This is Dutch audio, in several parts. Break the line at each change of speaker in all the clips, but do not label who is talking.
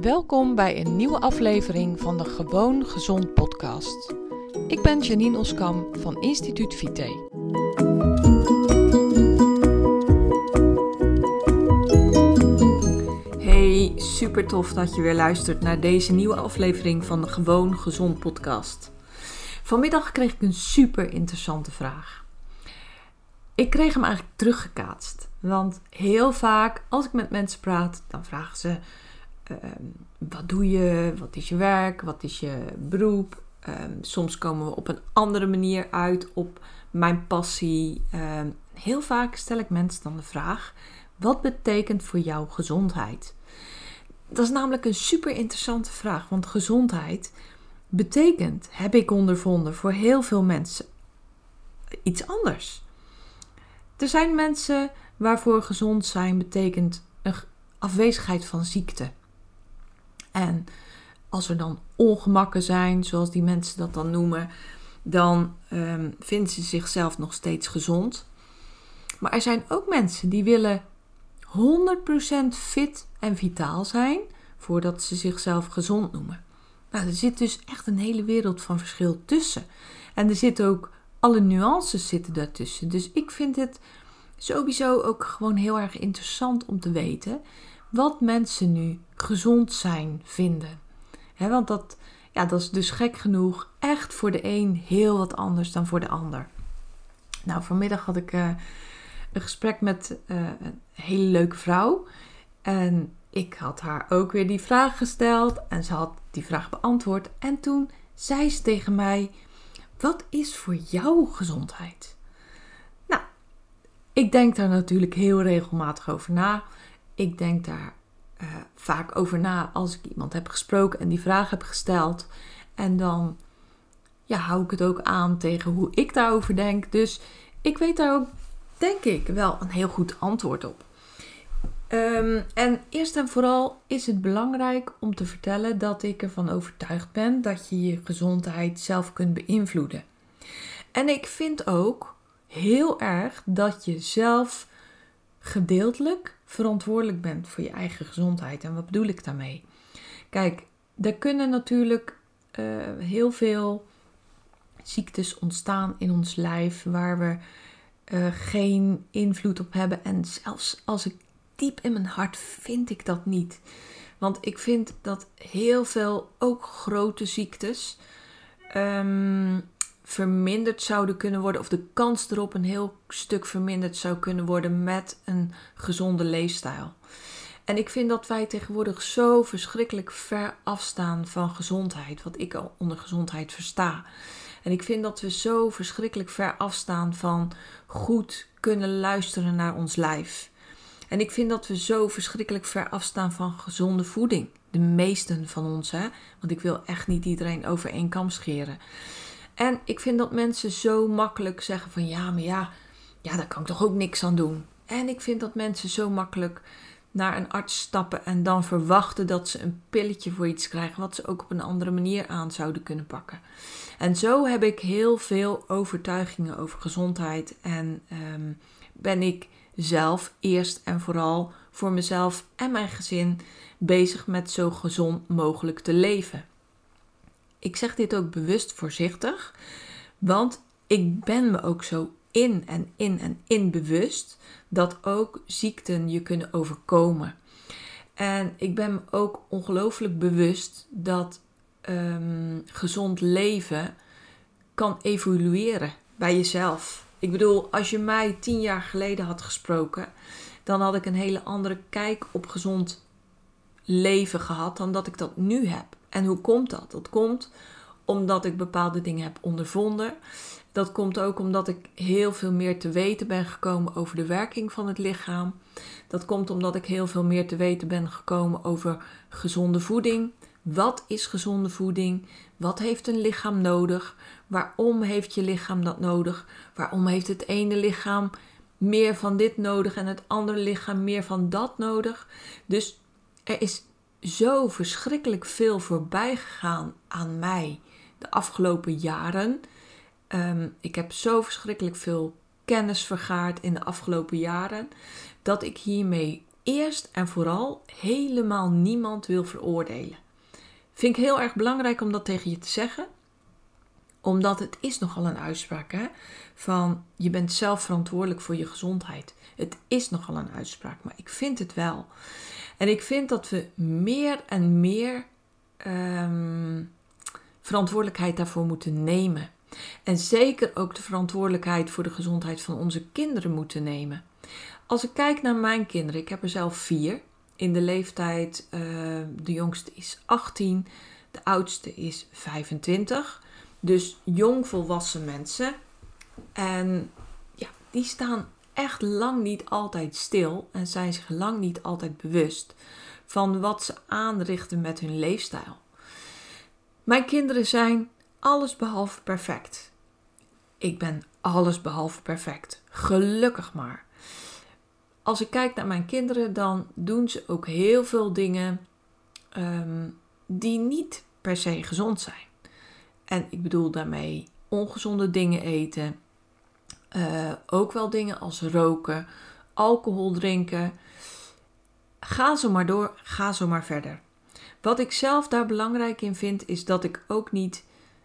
Welkom bij een nieuwe aflevering van de Gewoon Gezond podcast. Ik ben Janine Oskam van Instituut Vite. Hey, super tof dat je weer luistert naar deze nieuwe aflevering van de Gewoon Gezond podcast. Vanmiddag kreeg ik een super interessante vraag. Ik kreeg hem eigenlijk teruggekaatst. Want heel vaak als ik met mensen praat, dan vragen ze Ehm, wat doe je? Wat is je werk? Wat is je beroep? Ehm, soms komen we op een andere manier uit op mijn passie. Ehm, heel vaak stel ik mensen dan de vraag: wat betekent voor jou gezondheid? Dat is namelijk een super interessante vraag, want gezondheid betekent, heb ik ondervonden, voor heel veel mensen iets anders. Er zijn mensen waarvoor gezond zijn betekent een afwezigheid van ziekte. En als er dan ongemakken zijn, zoals die mensen dat dan noemen, dan um, vinden ze zichzelf nog steeds gezond. Maar er zijn ook mensen die willen 100% fit en vitaal zijn voordat ze zichzelf gezond noemen. Nou, er zit dus echt een hele wereld van verschil tussen. En er zitten ook alle nuances zitten daartussen. Dus ik vind het sowieso ook gewoon heel erg interessant om te weten wat mensen nu gezond zijn vinden. want dat, ja, dat is dus gek genoeg echt voor de een heel wat anders dan voor de ander. Nou, vanmiddag had ik uh, een gesprek met uh, een hele leuke vrouw. En ik had haar ook weer die vraag gesteld. En ze had die vraag beantwoord. En toen zei ze tegen mij: Wat is voor jou gezondheid? Nou, ik denk daar natuurlijk heel regelmatig over na. Ik denk daar uh, vaak over na als ik iemand heb gesproken en die vraag heb gesteld. En dan ja, hou ik het ook aan tegen hoe ik daarover denk. Dus ik weet daar ook, denk ik, wel een heel goed antwoord op. Um, en eerst en vooral is het belangrijk om te vertellen dat ik ervan overtuigd ben dat je je gezondheid zelf kunt beïnvloeden. En ik vind ook heel erg dat je zelf gedeeltelijk verantwoordelijk bent voor je eigen gezondheid. En wat bedoel ik daarmee? Kijk, er kunnen natuurlijk uh, heel veel ziektes ontstaan in ons lijf waar we uh, geen invloed op hebben. En zelfs als ik diep in mijn hart vind ik dat niet. Want ik vind dat heel veel, ook grote ziektes, um, verminderd zouden kunnen worden, of de kans erop een heel stuk verminderd zou kunnen worden met een gezonde leefstijl. En ik vind dat wij tegenwoordig zo verschrikkelijk ver afstaan van gezondheid, wat ik al onder gezondheid versta. En ik vind dat we zo verschrikkelijk ver afstaan van goed kunnen luisteren naar ons lijf. En ik vind dat we zo verschrikkelijk ver afstaan van gezonde voeding. De meesten van ons, hè? Want ik wil echt niet iedereen over één kam scheren. En ik vind dat mensen zo makkelijk zeggen van ja, maar ja, ja, daar kan ik toch ook niks aan doen. En ik vind dat mensen zo makkelijk naar een arts stappen en dan verwachten dat ze een pilletje voor iets krijgen wat ze ook op een andere manier aan zouden kunnen pakken. En zo heb ik heel veel overtuigingen over gezondheid en ehm, ben ik zelf eerst en vooral voor mezelf en mijn gezin bezig met zo gezond mogelijk te leven. Ik zeg dit ook bewust voorzichtig, want ik ben me ook zo in en in en in bewust dat ook ziekten je kunnen overkomen. En ik ben me ook ongelooflijk bewust dat um, gezond leven kan evolueren bij jezelf. Ik bedoel, als je mij tien jaar geleden had gesproken, dan had ik een hele andere kijk op gezond leven gehad dan dat ik dat nu heb. En hoe komt dat? Dat komt omdat ik bepaalde dingen heb ondervonden. Dat komt ook omdat ik heel veel meer te weten ben gekomen over de werking van het lichaam. Dat komt omdat ik heel veel meer te weten ben gekomen over gezonde voeding. Wat is gezonde voeding? Wat heeft een lichaam nodig? Waarom heeft je lichaam dat nodig? Waarom heeft het ene lichaam meer van dit nodig en het andere lichaam meer van dat nodig? Dus er is zo verschrikkelijk veel voorbij gegaan aan mij de afgelopen jaren. Um, ik heb zo verschrikkelijk veel kennis vergaard in de afgelopen jaren dat ik hiermee eerst en vooral helemaal niemand wil veroordelen. Vind ik heel erg belangrijk om dat tegen je te zeggen. Omdat het is nogal een uitspraak hè? van je bent zelf verantwoordelijk voor je gezondheid. Het is nogal een uitspraak, maar ik vind het wel. En ik vind dat we meer en meer ehm, verantwoordelijkheid daarvoor moeten nemen. En zeker ook de verantwoordelijkheid voor de gezondheid van onze kinderen moeten nemen. Als ik kijk naar mijn kinderen, ik heb er zelf vier. In de leeftijd, uh, de jongste is 18, de oudste is 25. Dus jong volwassen mensen. En ja, die staan echt lang niet altijd stil en zijn zich lang niet altijd bewust van wat ze aanrichten met hun leefstijl. Mijn kinderen zijn alles behalve perfect. Ik ben alles behalve perfect. Gelukkig maar. Als ik kijk naar mijn kinderen, dan doen ze ook heel veel dingen um, die niet per se gezond zijn. En ik bedoel daarmee ongezonde dingen eten. Uh, ook wel dingen als roken, alcohol drinken. Ga zo maar door, ga zo maar verder. Wat ik zelf daar belangrijk in vind, is dat ik ook niet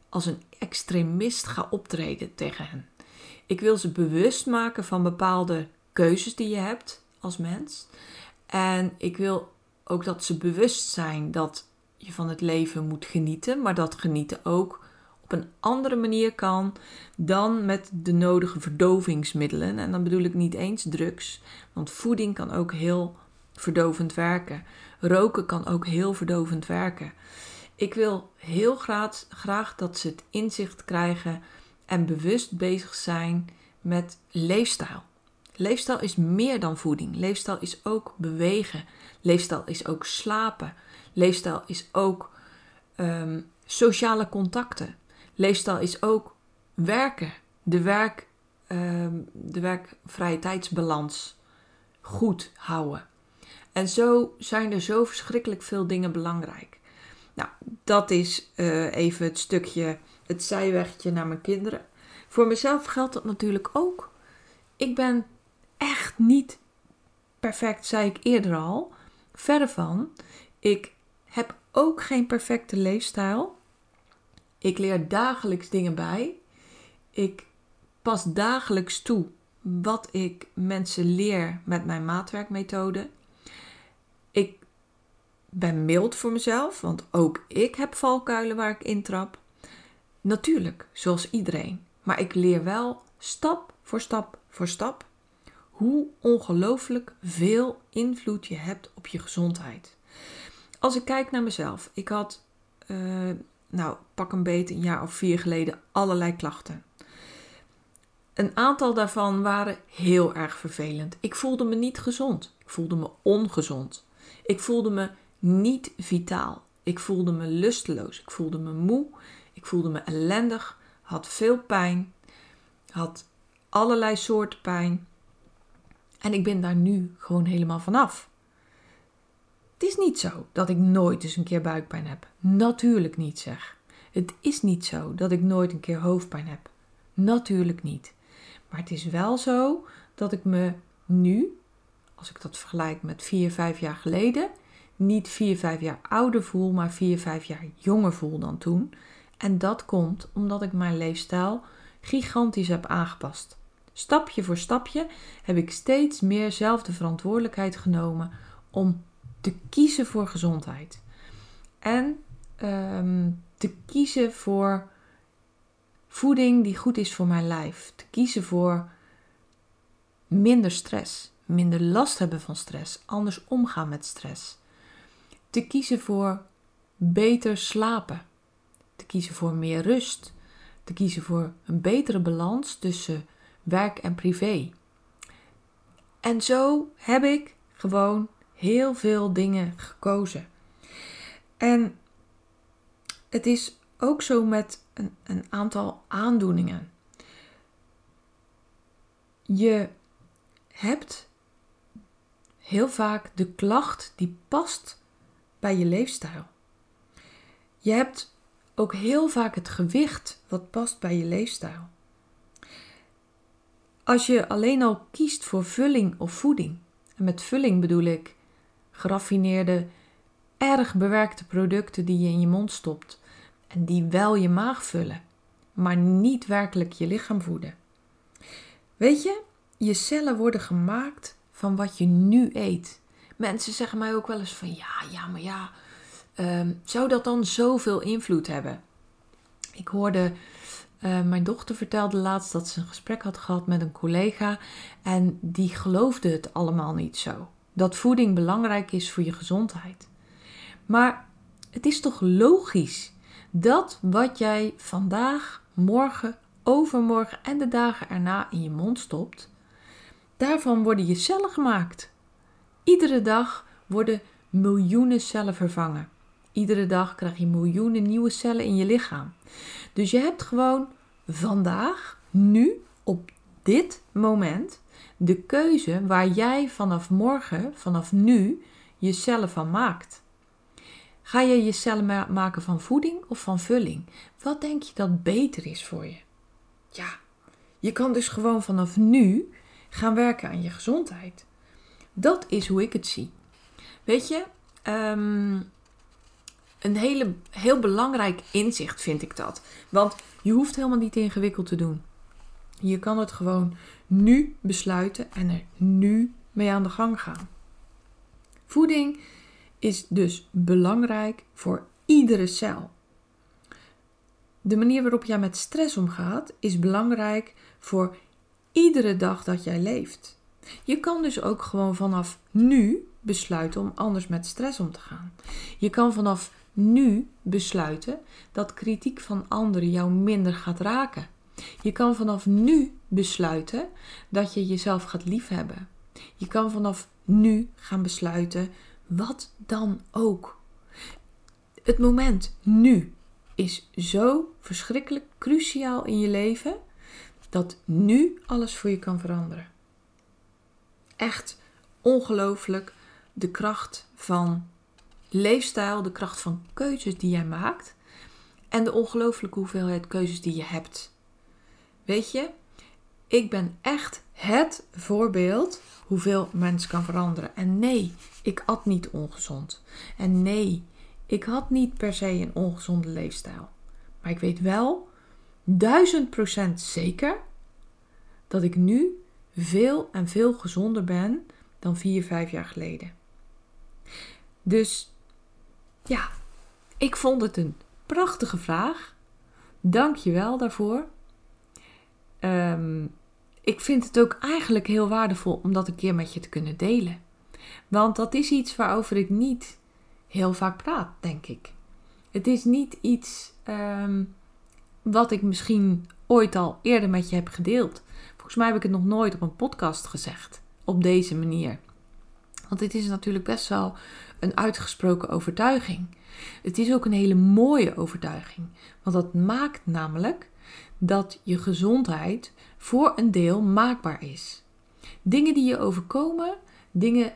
als een extremist ga optreden tegen hen. Ik wil ze bewust maken van bepaalde keuzes die je hebt als mens. En ik wil ook dat ze bewust zijn dat je van het leven moet genieten, maar dat genieten ook op een andere manier kan dan met de nodige verdovingsmiddelen. En dan bedoel ik niet eens drugs, want voeding kan ook heel verdovend werken. Roken kan ook heel verdovend werken. Ik wil heel graag, graag dat ze het inzicht krijgen en bewust bezig zijn met leefstijl. Leefstijl is meer dan voeding. Leefstijl is ook bewegen. Leefstijl is ook slapen. Leefstijl is ook um, sociale contacten. Leefstijl is ook werken. De, werk, um, de werk-vrije tijdsbalans goed houden. En zo zijn er zo verschrikkelijk veel dingen belangrijk. Nou, dat is uh, even het stukje, het zijwegje naar mijn kinderen. Voor mezelf geldt dat natuurlijk ook. Ik ben echt niet perfect, zei ik eerder al. Verder van. Ik heb ook geen perfecte leefstijl. Ik leer dagelijks dingen bij. Ik pas dagelijks toe wat ik mensen leer met mijn maatwerkmethode. Ik ben mild voor mezelf, want ook ik heb valkuilen waar ik intrap. Natuurlijk, zoals iedereen. Maar ik leer wel stap voor stap voor stap hoe ongelooflijk veel invloed je hebt op je gezondheid. Als ik kijk naar mezelf, ik had, uh, nou pak een beet, een jaar of vier geleden allerlei klachten. Een aantal daarvan waren heel erg vervelend. Ik voelde me niet gezond. Ik voelde me ongezond. Ik voelde me niet vitaal. Ik voelde me lusteloos. Ik voelde me moe. Ik voelde me ellendig. Had veel pijn. Had allerlei soorten pijn. En ik ben daar nu gewoon helemaal vanaf. Het is niet zo dat ik nooit eens een keer buikpijn heb. Natuurlijk niet, zeg. Het is niet zo dat ik nooit een keer hoofdpijn heb. Natuurlijk niet. Maar het is wel zo dat ik me nu, als ik dat vergelijk met 4, 5 jaar geleden, niet 4, 5 jaar ouder voel, maar 4, 5 jaar jonger voel dan toen. En dat komt omdat ik mijn leefstijl gigantisch heb aangepast. Stapje voor stapje heb ik steeds meer zelf de verantwoordelijkheid genomen om te kiezen voor gezondheid. En um, te kiezen voor voeding die goed is voor mijn lijf. Te kiezen voor minder stress, minder last hebben van stress, anders omgaan met stress. Te kiezen voor beter slapen. Te kiezen voor meer rust. Te kiezen voor een betere balans tussen werk en privé. En zo heb ik gewoon heel veel dingen gekozen. En het is ook zo met een, een aantal aandoeningen. Je hebt heel vaak de klacht die past bij je leefstijl. Je hebt ook heel vaak het gewicht wat past bij je leefstijl. Als je alleen al kiest voor vulling of voeding, En met vulling bedoel ik geraffineerde, erg bewerkte producten die je in je mond stopt en die wel je maag vullen, maar niet werkelijk je lichaam voeden. Weet je, je cellen worden gemaakt van wat je nu eet. Mensen zeggen mij ook wel eens van ja, ja, maar ja, um, zou dat dan zoveel invloed hebben? Ik hoorde, uh, mijn dochter vertelde laatst dat ze een gesprek had gehad met een collega en die geloofde het allemaal niet zo. Dat voeding belangrijk is voor je gezondheid. Maar het is toch logisch dat wat jij vandaag, morgen, overmorgen en de dagen erna in je mond stopt, daarvan worden je cellen gemaakt. Iedere dag worden miljoenen cellen vervangen. Iedere dag krijg je miljoenen nieuwe cellen in je lichaam. Dus je hebt gewoon vandaag, nu, op dit moment, de keuze waar jij vanaf morgen, vanaf nu, je cellen van maakt. Ga je je cellen maken van voeding of van vulling? Wat denk je dat beter is voor je? Ja, je kan dus gewoon vanaf nu gaan werken aan je gezondheid. Dat is hoe ik het zie. Weet je, um, een hele, heel belangrijk inzicht vind ik dat. Want je hoeft helemaal niet ingewikkeld te doen. Je kan het gewoon nu besluiten en er nu mee aan de gang gaan. Voeding is dus belangrijk voor iedere cel. De manier waarop jij met stress omgaat is belangrijk voor iedere dag dat jij leeft. Je kan dus ook gewoon vanaf nu besluiten om anders met stress om te gaan. Je kan vanaf nu besluiten dat kritiek van anderen jou minder gaat raken. Je kan vanaf nu besluiten dat je jezelf gaat liefhebben. Je kan vanaf nu gaan besluiten wat dan ook. Het moment nu is zo verschrikkelijk cruciaal in je leven dat nu alles voor je kan veranderen. Echt ongelooflijk de kracht van leefstijl, de kracht van keuzes die jij maakt en de ongelooflijke hoeveelheid keuzes die je hebt. Weet je, ik ben echt het voorbeeld hoeveel mens kan veranderen. En nee, ik at niet ongezond. En nee, ik had niet per se een ongezonde leefstijl. Maar ik weet wel, duizend procent zeker, dat ik nu veel en veel gezonder ben dan vier, vijf jaar geleden. Dus ja, ik vond het een prachtige vraag. Dank je wel daarvoor. Um, ik vind het ook eigenlijk heel waardevol om dat een keer met je te kunnen delen. Want dat is iets waarover ik niet heel vaak praat, denk ik. Het is niet iets um, wat ik misschien ooit al eerder met je heb gedeeld. Volgens mij heb ik het nog nooit op een podcast gezegd. Op deze manier. Want dit is natuurlijk best wel een uitgesproken overtuiging. Het is ook een hele mooie overtuiging. Want dat maakt namelijk dat je gezondheid voor een deel maakbaar is. Dingen die je overkomen, dingen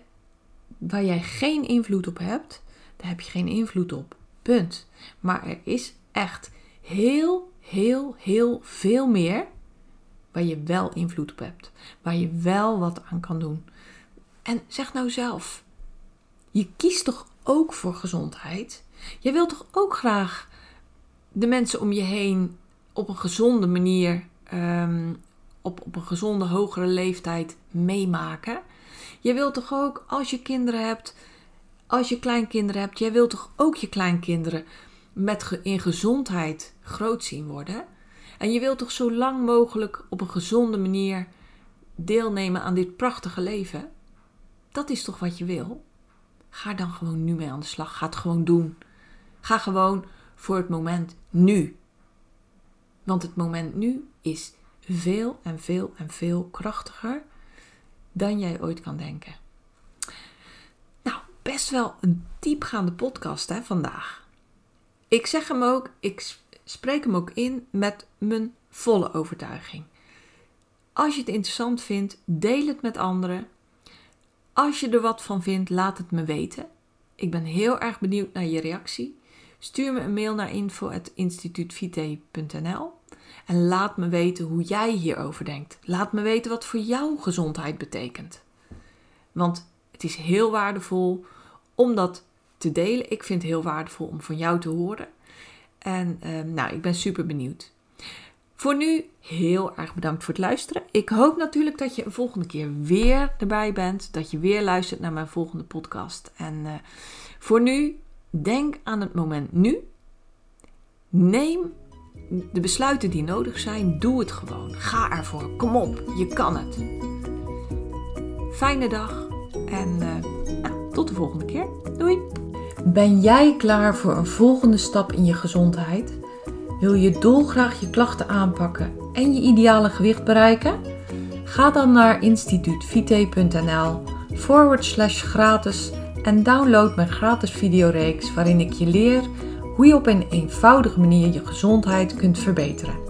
waar jij geen invloed op hebt, daar heb je geen invloed op. Punt. Maar er is echt heel, heel, heel veel meer waar je wel invloed op hebt. Waar je wel wat aan kan doen. En zeg nou zelf, je kiest toch ook voor gezondheid? Je wilt toch ook graag de mensen om je heen op een gezonde manier, ehm, op, op een gezonde hogere leeftijd meemaken? Je wilt toch ook als je kinderen hebt, als je kleinkinderen hebt, jij wilt toch ook je kleinkinderen met in gezondheid groot zien worden? En je wilt toch zo lang mogelijk op een gezonde manier deelnemen aan dit prachtige leven? Dat is toch wat je wil? Ga dan gewoon nu mee aan de slag. Ga het gewoon doen. Ga gewoon voor het moment nu. Want het moment nu is veel en veel en veel krachtiger dan jij ooit kan denken. Nou, best wel een diepgaande podcast hè, vandaag. Ik zeg hem ook, ik spreek hem ook in met mijn volle overtuiging. Als je het interessant vindt, deel het met anderen. Als je er wat van vindt, laat het me weten. Ik ben heel erg benieuwd naar je reactie. Stuur me een mail naar info.instituutvite.nl en laat me weten hoe jij hierover denkt. Laat me weten wat voor jou gezondheid betekent. Want Het is heel waardevol om dat te delen. Ik vind het heel waardevol om van jou te horen. En ehm, nou, ik ben super benieuwd. Voor nu heel erg bedankt voor het luisteren. Ik hoop natuurlijk dat je een volgende keer weer erbij bent. Dat je weer luistert naar mijn volgende podcast. En uh, voor nu, denk aan het moment nu. Neem de besluiten die nodig zijn. Doe het gewoon. Ga ervoor. Kom op. Je kan het. Fijne dag. En uh, nou, tot de volgende keer. Doei. Ben jij klaar voor een volgende stap in je gezondheid? Wil je dolgraag je klachten aanpakken en je ideale gewicht bereiken? Ga dan naar instituutvite.nl forward slash gratis en download mijn gratis videoreeks waarin ik je leer hoe je op een eenvoudige manier je gezondheid kunt verbeteren.